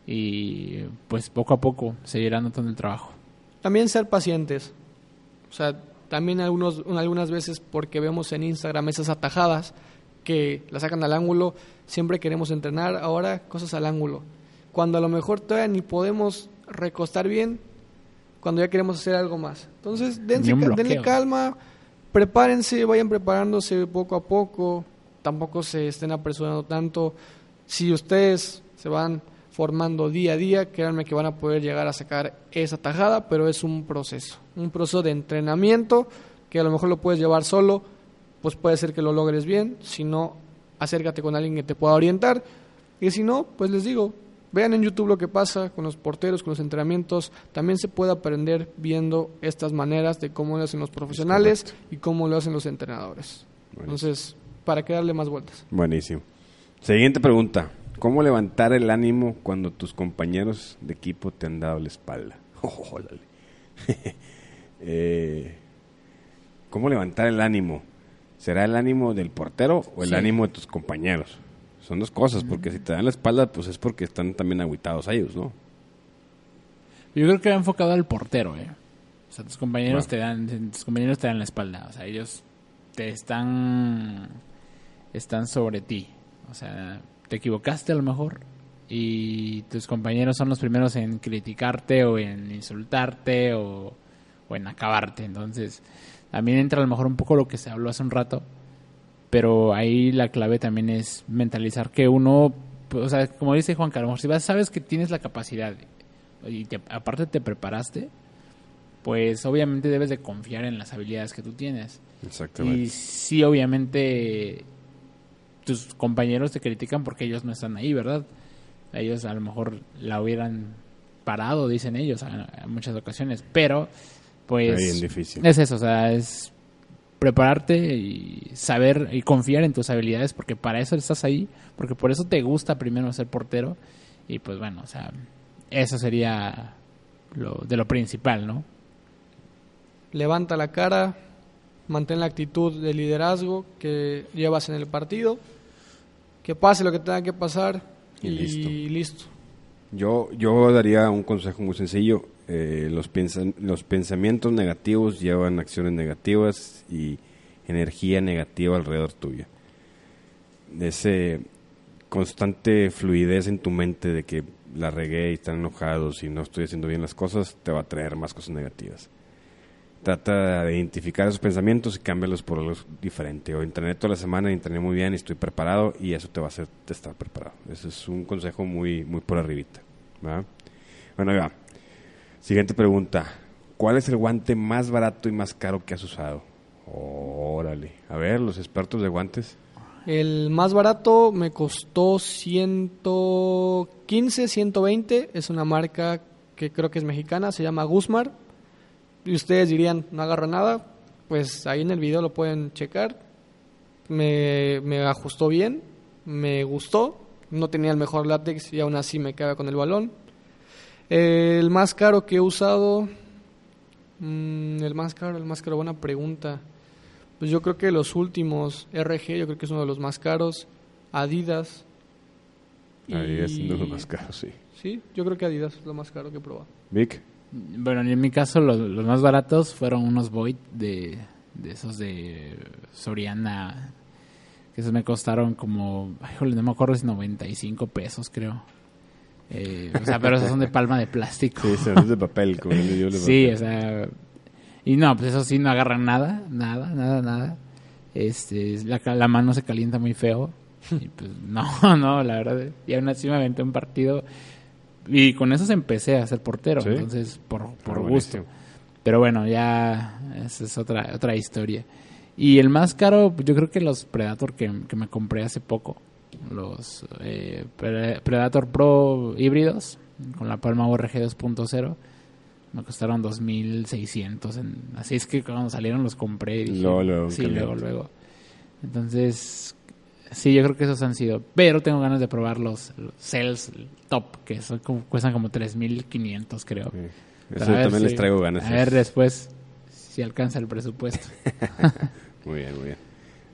y pues poco a poco seguir anotando el trabajo. También ser pacientes. O sea, también algunos, algunas veces porque vemos en Instagram esas atajadas que la sacan al ángulo, siempre queremos entrenar, ahora cosas al ángulo. Cuando a lo mejor todavía ni podemos recostar bien, cuando ya queremos hacer algo más. Entonces, dense, denle calma, prepárense, vayan preparándose poco a poco, tampoco se estén apresurando tanto. Si ustedes se van formando día a día, créanme que van a poder llegar a sacar esa tajada, pero es un proceso, un proceso de entrenamiento que a lo mejor lo puedes llevar solo, pues puede ser que lo logres bien, si no, acércate con alguien que te pueda orientar, y si no, pues les digo, vean en YouTube lo que pasa con los porteros, con los entrenamientos, también se puede aprender viendo estas maneras de cómo lo hacen los profesionales y cómo lo hacen los entrenadores. Entonces, ¿para qué darle más vueltas? Buenísimo. Siguiente pregunta. ¿Cómo levantar el ánimo cuando tus compañeros de equipo te han dado la espalda? órale. Eh, ¿Cómo levantar el ánimo? ¿Será el ánimo del portero o el Sí. ánimo de tus compañeros? Son dos cosas, porque si te dan la espalda, pues es porque están también agüitados ellos, ¿no? Yo creo que va enfocado al portero, ¿eh? O sea, tus compañeros Bueno. te dan tus compañeros te dan la espalda, o sea, ellos te están están sobre ti. O sea, te equivocaste a lo mejor y tus compañeros son los primeros en criticarte o en insultarte o, o en acabarte. Entonces, también entra a lo mejor un poco lo que se habló hace un rato, pero ahí la clave también es mentalizar que uno, pues, o sea, como dice Juan Carlos, si vas, sabes que tienes la capacidad y te- aparte te preparaste, pues obviamente debes de confiar en las habilidades que tú tienes. Exactamente. Y sí, obviamente tus compañeros te critican porque ellos no están ahí, ¿verdad? Ellos a lo mejor la hubieran parado, dicen ellos, en muchas ocasiones. Pero, pues... Ahí en difícil. Es eso, o sea, es prepararte y saber y confiar en tus habilidades porque para eso estás ahí, porque por eso te gusta primero ser portero y pues bueno, o sea, eso sería lo de lo principal, ¿no? levanta la cara, mantén la actitud de liderazgo que llevas en el partido, que pase lo que tenga que pasar Y y, listo. listo. Yo, yo daría un consejo muy sencillo. Eh, los, los pensamientos negativos llevan acciones negativas y energía negativa alrededor tuya. Ese constante fluidez en tu mente de que la regué y están enojados y no estoy haciendo bien las cosas, te va a traer más cosas negativas. Trata de identificar esos pensamientos y cámbialos por algo diferente. O entrené toda la semana, entrené muy bien y estoy preparado y eso te va a hacer estar preparado. Ese es un consejo muy, muy por arribita. ¿va? Bueno, ahí. Siguiente pregunta. ¿Cuál es el guante más barato y más caro que has usado? Órale. A ver, los expertos de guantes. El más barato me costó 115, 120. Es una marca que creo que es mexicana, se llama Guzmar. Y ustedes dirían, no agarro nada. Pues ahí en el video lo pueden checar. Me, me ajustó bien, me gustó. No tenía el mejor látex y aún así me quedaba con el balón. El más caro que he usado. mm, el más caro, el más caro, buena pregunta. Pues yo creo que los últimos, RG, yo creo que es uno de los más caros. Adidas. Es y- uno de los más caros, sí. Sí, yo creo que Adidas es lo más caro que he probado. Vic. Bueno, en mi caso los, los más baratos fueron unos Void de, de esos de Soriana, que esos me costaron como, ay, no me acuerdo si 95 pesos creo. Eh, o sea, pero esos son de palma de plástico. Sí, es de papel. Como Sí, papel. o sea, y no, pues eso sí no agarran nada, nada, nada, nada. Este, la, la mano se calienta muy feo. Y pues no, no, la verdad. Y aún así me aventé un partido. Y con esos empecé a ser portero, ¿Sí? entonces por, por Ah, gusto. buenísimo. Pero bueno, ya esa es otra otra historia. Y el más caro, yo creo que los Predator que, que me compré hace poco. Los eh, Pre- Predator Pro híbridos con la Palma ORG 2.0. Me costaron 2.600. en- Así es que cuando salieron los compré. y dije, luego, sí, luego, luego. Entonces, sí, yo creo que esos han sido. Pero tengo ganas de probar los, los Cells Top, que son como- cuestan como 3.500, creo. Sí. Eso también les traigo ganas. A ver después si alcanza el presupuesto. Muy bien, muy bien.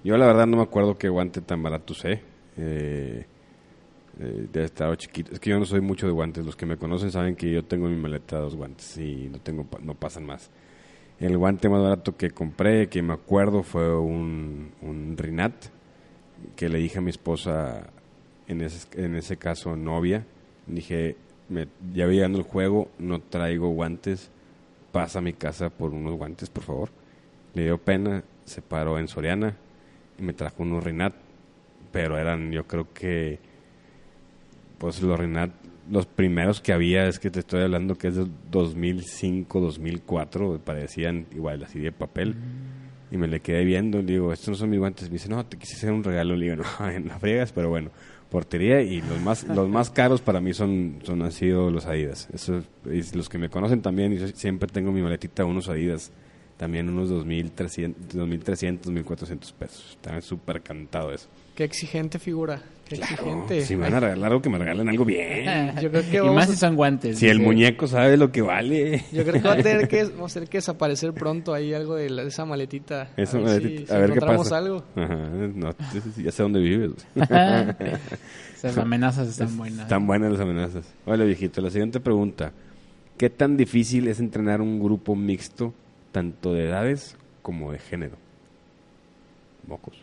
Yo la verdad no me acuerdo qué guante tan barato usé. Eh, eh, debe estar chiquito. Es que yo no soy mucho de guantes. Los que me conocen saben que yo tengo en mi maleta dos guantes y no tengo no pasan más. El guante más barato que compré, que me acuerdo, fue un, un Rinat que le dije a mi esposa, en ese, en ese caso novia, dije, me, ya llegando el juego, no traigo guantes, pasa a mi casa por unos guantes, por favor. Le dio pena, se paró en Soriana y me trajo unos Rinat, pero eran, yo creo que, pues los Rinat los primeros que había, es que te estoy hablando que es de 2005, 2004, parecían igual así de papel. Y me le quedé viendo, le digo, estos no son mis guantes. Me dice, no, te quise hacer un regalo. Le digo, no, en las friegas, pero bueno, portería. Y los más los más caros para mí son, son han sido los Adidas. Eso, y los que me conocen también, y yo siempre tengo mi maletita unos Adidas. También unos 2.300, 2.300, 2.400 pesos. Está súper cantado eso. Qué exigente figura. Qué exigente. Si me van a regalar algo, que me regalen algo bien. Yo creo que y más a- si son guantes. Si el muñeco sabe lo que vale. Yo creo que va a tener que, vamos a tener que desaparecer pronto ahí algo de, la- de esa maletita. Eso, a ver, si, maletita, si a ver qué encontramos pasa. algo. Ajá, no, ya sé dónde vives. Esas amenazas están buenas. Están buenas las amenazas. Hola, viejito. La siguiente pregunta. ¿Qué tan difícil es entrenar un grupo mixto, tanto de edades como de género? Mocos.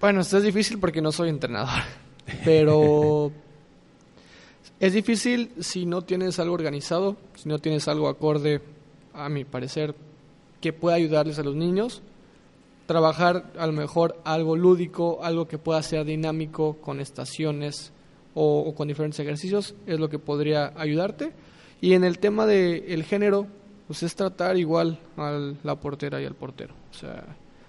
Bueno, esto es difícil porque no soy entrenador. Pero es difícil si no tienes algo organizado, si no tienes algo acorde, a mi parecer, que pueda ayudarles a los niños. Trabajar a lo mejor algo lúdico, algo que pueda ser dinámico con estaciones o, o con diferentes ejercicios, es lo que podría ayudarte. Y en el tema del género, pues es tratar igual a la portera y al portero. O sea,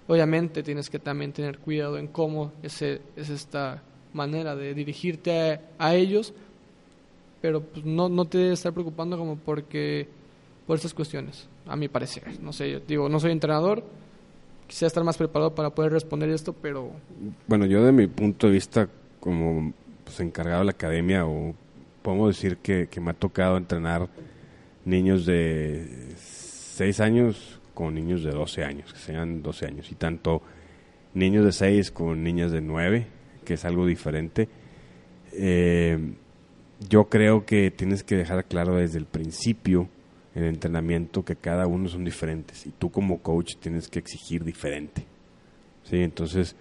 obviamente tienes que también tener cuidado en cómo ese, es esta manera de dirigirte a, a ellos, pero pues no, no te debes estar preocupando como porque por estas cuestiones, a mi parecer. No sé, yo digo, no soy entrenador, quisiera estar más preparado para poder responder esto, pero Bueno, yo de mi punto de vista, como pues, encargado de la academia, o podemos decir que, me ha tocado entrenar niños de 6 años con niños de 12 años, que sean 12 años, y tanto niños de 6 con niñas de 9, que es algo diferente. Eh, yo creo que tienes que dejar claro desde el principio en el entrenamiento que cada uno son diferentes y tú como coach tienes que exigir diferente. Sí, entonces,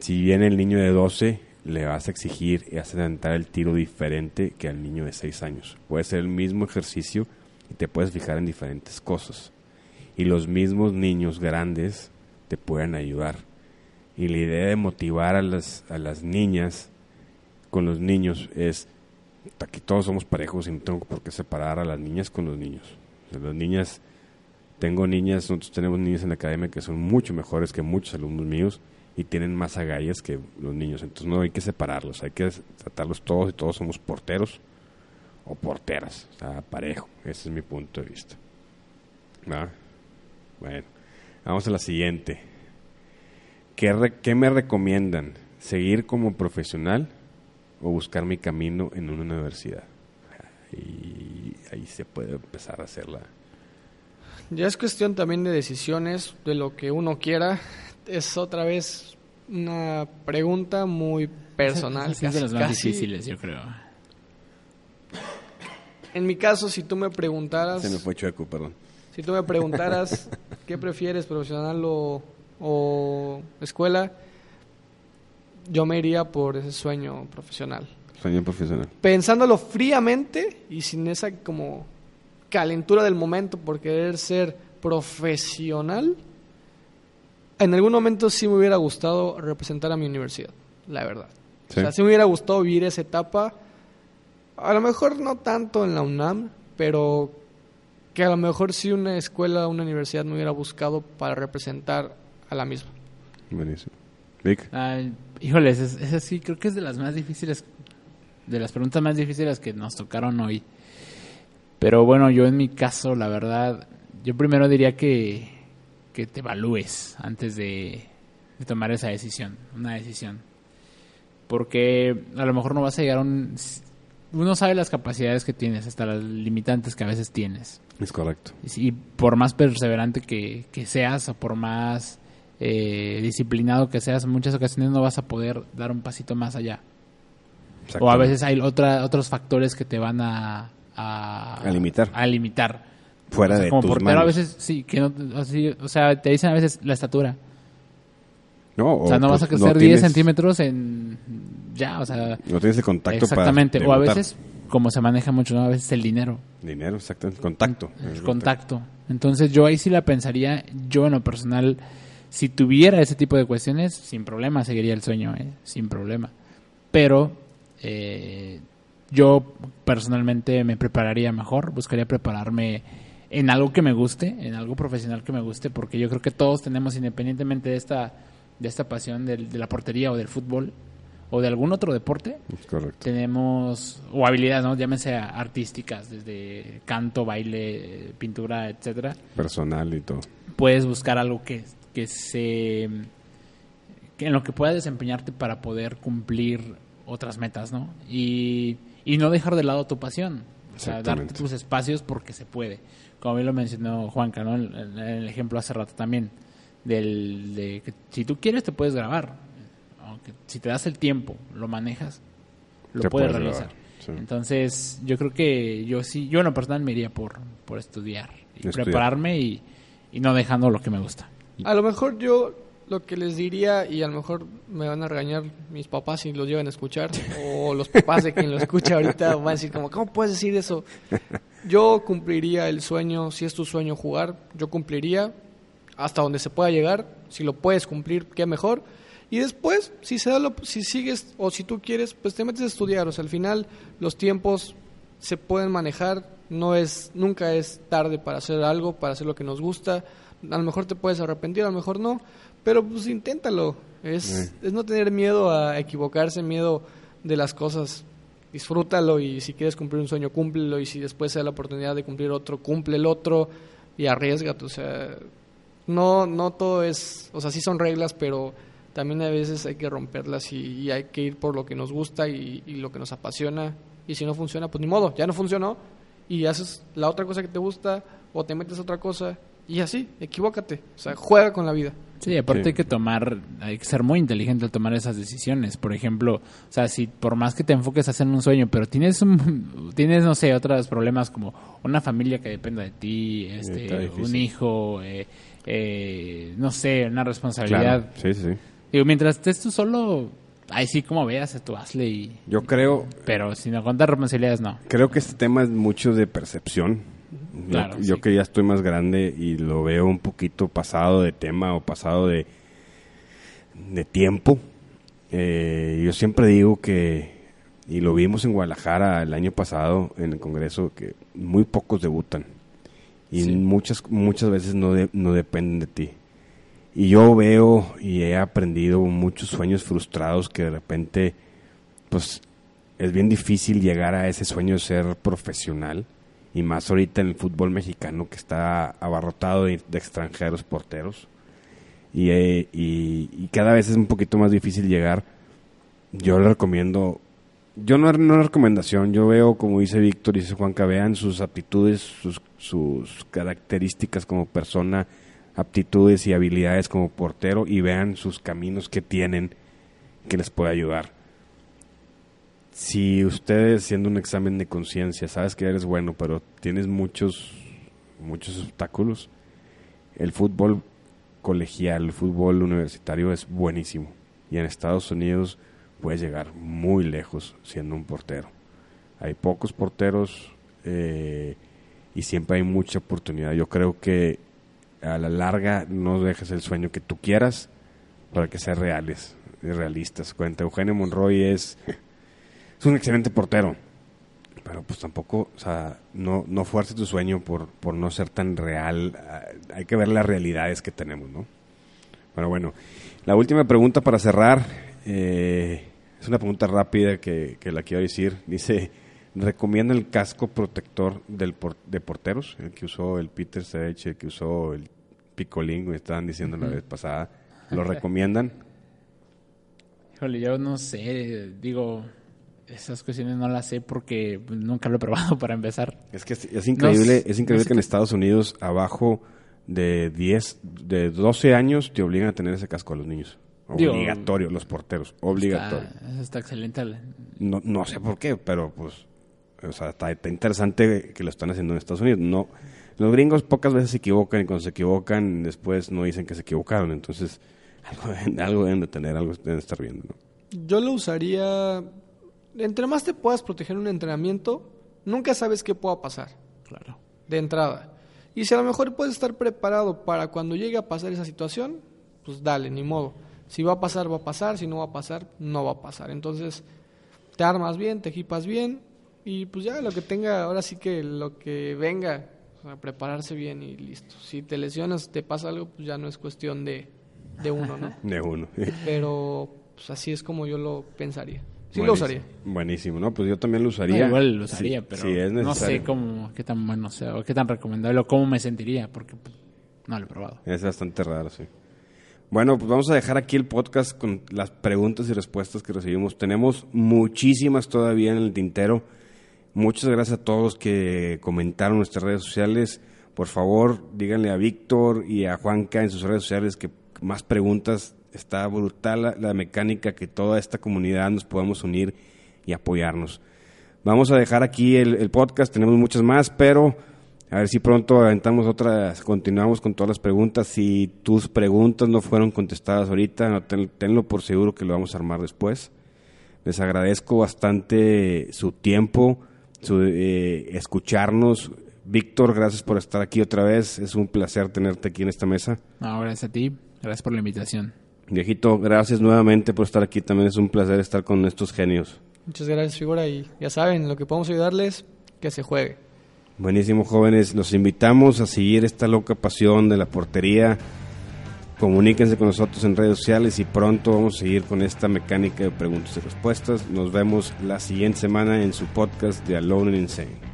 si viene el niño de 12, le vas a exigir y vas a el tiro diferente que al niño de 6 años. Puede ser el mismo ejercicio y te puedes fijar en diferentes cosas. Y los mismos niños grandes te pueden ayudar. Y la idea de motivar a las, a las niñas con los niños es, aquí todos somos parejos y no tengo por qué separar a las niñas con los niños. Las niñas tengo niñas, nosotros tenemos niñas en la academia que son mucho mejores que muchos alumnos míos y tienen más agallas que los niños. Entonces no hay que separarlos, hay que tratarlos todos y todos somos porteros o porteras, o sea, parejo. Ese es mi punto de vista. ¿Va? Bueno, vamos a la siguiente. ¿Qué, re- ¿Qué me recomiendan? ¿Seguir como profesional o buscar mi camino en una universidad? Y ahí se puede empezar a hacer la, ya es cuestión también de decisiones, de lo que uno quiera. Es otra vez una pregunta muy personal. Es de casi- las más casi. difíciles, yo creo. En mi caso, si tú me preguntaras... Se me fue chueco, perdón. Si tú me preguntaras qué prefieres, profesional o, o escuela, yo me iría por ese sueño profesional. Sueño profesional. Pensándolo fríamente y sin esa como calentura del momento por querer ser profesional, en algún momento sí me hubiera gustado representar a mi universidad, la verdad. Sí. O sea, sí me hubiera gustado vivir esa etapa, a lo mejor no tanto en la UNAM, pero que a lo mejor sí una escuela, una universidad me hubiera buscado para representar a la misma. Buenísimo. Vic, Ay, híjoles, es, esa sí creo que es de las más difíciles, de las preguntas más difíciles que nos tocaron hoy. Pero bueno, yo en mi caso, la verdad, yo primero diría que, que te evalúes antes de, de tomar esa decisión, una decisión. Porque a lo mejor no vas a llegar a un... Uno sabe las capacidades que tienes, hasta las limitantes que a veces tienes. es correcto. Y por más perseverante que, que seas o por más eh, disciplinado que seas, en muchas ocasiones no vas a poder dar un pasito más allá. O a veces hay otra, otros factores que te van a... A, A limitar. A limitar. Fuera O sea, de como tus portero manos. a veces sí, que no, así, o sea, te dicen a veces la estatura. No, O sea, no pues, vas a crecer 10 tienes- centímetros en... Ya, o sea... No tienes el contacto Exactamente. para O a veces, como se maneja mucho, ¿no? a veces el dinero. Dinero, exactamente. Contacto. El contacto. Entonces yo ahí sí la pensaría, yo en lo personal, si tuviera ese tipo de cuestiones, sin problema seguiría el sueño, ¿eh? sin problema. Pero Eh, yo personalmente me prepararía mejor, buscaría prepararme en algo que me guste, en algo profesional que me guste, porque yo creo que todos tenemos, independientemente de esta, de esta pasión del- de, la portería o del fútbol o de algún otro deporte, tenemos, o habilidades, ¿no? llámense artísticas, desde canto, baile, pintura, etcétera Personal y todo. puedes buscar algo que, que se que en lo que puedas desempeñarte para poder cumplir otras metas, ¿no? Y, y no dejar de lado tu pasión. O sea, darte tus espacios porque se puede. Como bien lo mencionó Juanca, ¿no? El ejemplo hace rato también. Del, de que si tú quieres te puedes grabar. Aunque si te das el tiempo, lo manejas, lo puedes puedes realizar. sí. Entonces, yo creo que yo sí, yo en lo personal me iría por, por estudiar y Estudiar. prepararme y, y no dejando lo que me gusta. A lo mejor yo lo que les diría, y a lo mejor me van a regañar mis papás si los llevan a escuchar, o los papás de quien lo escucha ahorita van a decir como, ¿cómo puedes decir eso? Yo cumpliría el sueño, si es tu sueño jugar, yo cumpliría hasta donde se pueda llegar, si lo puedes cumplir, qué mejor. Y después, si se da lo- si sigues o si tú quieres, pues te metes a estudiar, o sea, al final los tiempos se pueden manejar, no es nunca es tarde para hacer algo, para hacer lo que nos gusta. A lo mejor te puedes arrepentir, a lo mejor no, pero pues inténtalo. Es, es no tener miedo a equivocarse, miedo de las cosas. Disfrútalo y si quieres cumplir un sueño, cúmplelo y si después se da la oportunidad de cumplir otro, cumple el otro y arriesgate, o sea, no no todo es, o sea, sí son reglas, pero también a veces hay que romperlas y, y hay que ir por lo que nos gusta y, y lo que nos apasiona y si no funciona, pues ni modo, ya no funcionó y haces la otra cosa que te gusta o te metes a otra cosa y así, equivócate, o sea, juega con la vida. Sí, aparte Sí. hay que tomar, hay que ser muy inteligente al tomar esas decisiones. Por ejemplo, o sea, si por más que te enfoques a hacer un sueño, pero tienes un, tienes, no sé, otros problemas como una familia que dependa de ti, este, un hijo, eh, eh, no sé, una responsabilidad. Claro. Sí, sí, sí. Digo, mientras estés tú solo, ahí sí, como veas, tú hazle y... Yo creo, Pero si no contar responsabilidades, no. creo que este tema es mucho de percepción. Yo- Claro, yo, sí. que ya estoy más grande y lo veo un poquito pasado de tema o pasado de, de tiempo. eh, yo siempre digo que, y lo vimos en Guadalajara el año pasado en el Congreso, que muy pocos debutan. Y Sí. muchas, muchas veces no, de- no dependen de ti. Y yo veo y he aprendido muchos sueños frustrados que de repente, pues, es bien difícil llegar a ese sueño de ser profesional. Y más ahorita en el fútbol mexicano que está abarrotado de, extranjeros porteros. Y, eh, y, y cada vez es un poquito más difícil llegar. Yo le recomiendo, yo no, no es recomendación, yo veo como dice Víctor y dice Juan vean sus aptitudes, sus, sus características como persona, aptitudes y habilidades como portero y vean sus caminos que tienen que les puede ayudar. Si ustedes haciendo un examen de conciencia sabes que eres bueno, pero tienes muchos muchos obstáculos, el fútbol colegial, el fútbol universitario es buenísimo. Y en Estados Unidos puedes llegar muy lejos siendo un portero. Hay pocos porteros eh, y siempre hay mucha oportunidad. Yo creo que a la larga no dejes el sueño que tú quieras para que sean reales, y realistas. Cuenta, Eugenio Monroy es, es un excelente portero, pero pues tampoco, o sea, no, no fuerces tu sueño por, por no ser tan real. Ah, Hay que ver las realidades que tenemos, ¿no? Pero bueno, la última pregunta para cerrar, eh, es una pregunta rápida que, que la quiero decir. Dice, ¿recomienda el casco protector del por- de porteros? El que usó el Peter Sech, el que usó el Picolín, me estaban diciendo la vez pasada. ¿Lo recomiendan? Híjole, yo no sé, digo, esas cuestiones no las sé porque nunca lo he probado para empezar. Es que es, es increíble, No es increíble sé que en Estados Unidos abajo de 10, de 12 años te obligan a tener ese casco a los niños. Digo, Obligatorio, los porteros, obligatorio. Está, eso está excelente. No, no sé por qué, pero pues, o sea, está, está interesante que lo están haciendo en Estados Unidos. No, los gringos pocas veces se equivocan y cuando se equivocan después no dicen que se equivocaron. Entonces, algo, deben- algo deben de tener, algo deben de estar viendo. ¿no? Yo lo usaría. Entre más te puedas proteger en un entrenamiento, nunca sabes qué pueda pasar Claro. de entrada. Y si a lo mejor puedes estar preparado para cuando llegue a pasar esa situación, pues dale, ni modo. Si va a pasar, va a pasar. Si no va a pasar, no va a pasar. Entonces, te armas bien, te equipas bien y pues ya lo que tenga, ahora sí que lo que venga, o sea, prepararse bien y listo. Si te lesionas, te pasa algo, pues ya no es cuestión de, de uno, ¿no? De uno. Pero pues así es como yo lo pensaría. Sí lo Buenísimo. usaría. Buenísimo, ¿no? Pues yo también lo No, usaría. igual lo usaría, Sí, pero sí, es no necesario. sé cómo, qué tan bueno sea o qué tan recomendable o cómo me sentiría, porque pues, no lo he probado. Es bastante raro, sí. Bueno, pues vamos a dejar aquí el podcast con las preguntas y respuestas que recibimos. Tenemos muchísimas todavía en el tintero. Muchas gracias a todos que comentaron en nuestras redes sociales. Por favor, díganle a Víctor y a Juanca en sus redes sociales que más preguntas. Está brutal la, mecánica que toda esta comunidad nos podamos unir y apoyarnos. Vamos a dejar aquí el, podcast, tenemos muchas más, pero a ver si pronto aventamos otras, continuamos con todas las preguntas. Si tus preguntas no fueron contestadas ahorita, no, ten- tenlo por seguro que lo vamos a armar después. Les agradezco bastante su tiempo, su eh, escucharnos. Víctor, gracias por estar aquí otra vez. Es un placer tenerte aquí en esta mesa. No, gracias a ti, gracias por la invitación. Viejito, gracias nuevamente por estar aquí. También es un placer estar con estos genios. Muchas gracias, figura. Y ya saben, lo que podemos ayudarles, que se juegue. Buenísimo, jóvenes. Los invitamos a seguir esta loca pasión de la portería. Comuníquense con nosotros en redes sociales y pronto vamos a seguir con esta mecánica de preguntas y respuestas. Nos vemos la siguiente semana en su podcast de Alone and Insane.